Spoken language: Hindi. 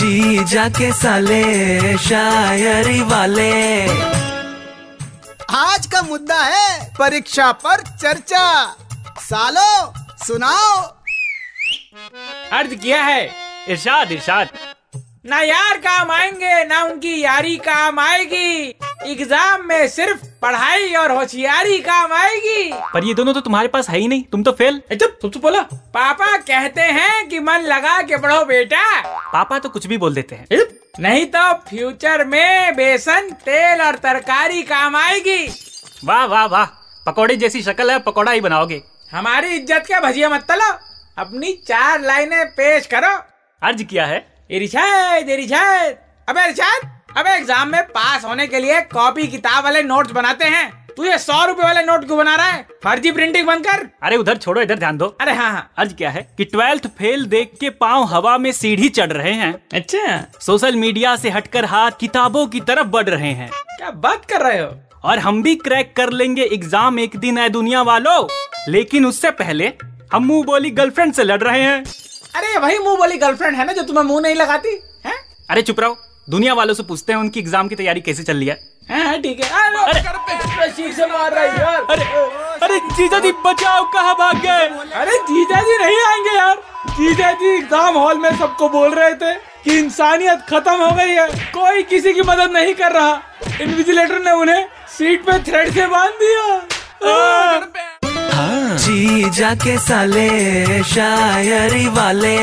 जी जाके साले शायरी वाले। आज का मुद्दा है परीक्षा पर चर्चा। सालो सुनाओ। अर्ज़ किया है। इरशाद इरशाद। ना यार काम आएँगे ना उनकी यारी काम आएगी। एग्ज़ाम में सिर्फ़ पढ़ाई और होशियारी काम आएगी। पर ये दोनों तो तुम्हारे पास है ही नहीं तुम तो फेल। चुप तुम तो बोला। पापा कहते हैं कि मन लगा के पढ़ो बेटा। पापा तो कुछ भी बोल देते हैं। चुप। नहीं तो फ्यूचर में बेसन तेल और तरकारी काम आएगी। वाह वाह वाह। पकौड़े जैसी शक्ल है पकौड़ा ही बनाओगे। हमारी इज़्ज़त का भजिया मत तलो। अपनी चार लाइनें पेश करो। अर्ज़ किया है। इरिशाद इरिशाद अबे इरिशाद अबे एग्ज़ाम में पास होने के लिए कॉपी किताब वाले नोट्स बनाते हैं। तू ये सौ रूपए वाले नोट क्यों बना रहा है? फर्जी प्रिंटिंग बंद कर। अरे उधर छोड़ो इधर ध्यान दो। अरे हाँ हाँ। अर्ज़ क्या है कि ट्वेल्थ फेल देख के पाँव हवा में सीढ़ी चढ़ रहे हैं। अच्छा। सोशल मीडिया से हटकर हाथ किताबों की तरफ़ बढ़ रहे हैं। क्या बात कर रहे हो? और हम भी क्रैक कर लेंगे एग्ज़ाम एक दिन है दुनिया वालों। लेकिन उससे पहले हम मुँह बोली गर्लफ्रेंड से लड़ रहे हैं। अरे वही मुँह बोली गर्लफ्रेंड है ना जो तुम्हें मुँह नहीं लगाती है? अरे चुप रहो। दुनिया वालों से पूछते हैं उनकी एग्ज़ाम की तैयारी कैसे चल रही है। हाँ, ठीक है। अरे, से मार रहा है यार। अरे अरे जीजा जी बचाओ कहाँ भाग गए? अरे जीजा जी नहीं आएँगे यार। जीजा जी एग्ज़ाम हॉल में सबको बोल रहे थे कि इंसानियत खत्म हो गई है। कोई किसी की मदद नहीं कर रहा। इन्विजिलेटर ने उन्हें सीट पे थ्रेड से बाँध दिया। जी जाके साले शायरी वाले।